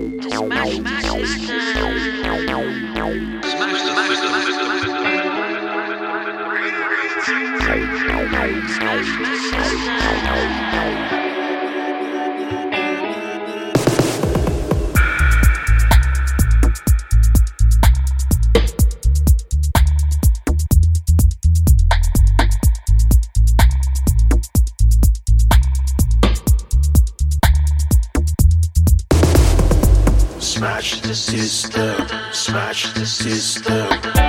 Smash the system, smash the system.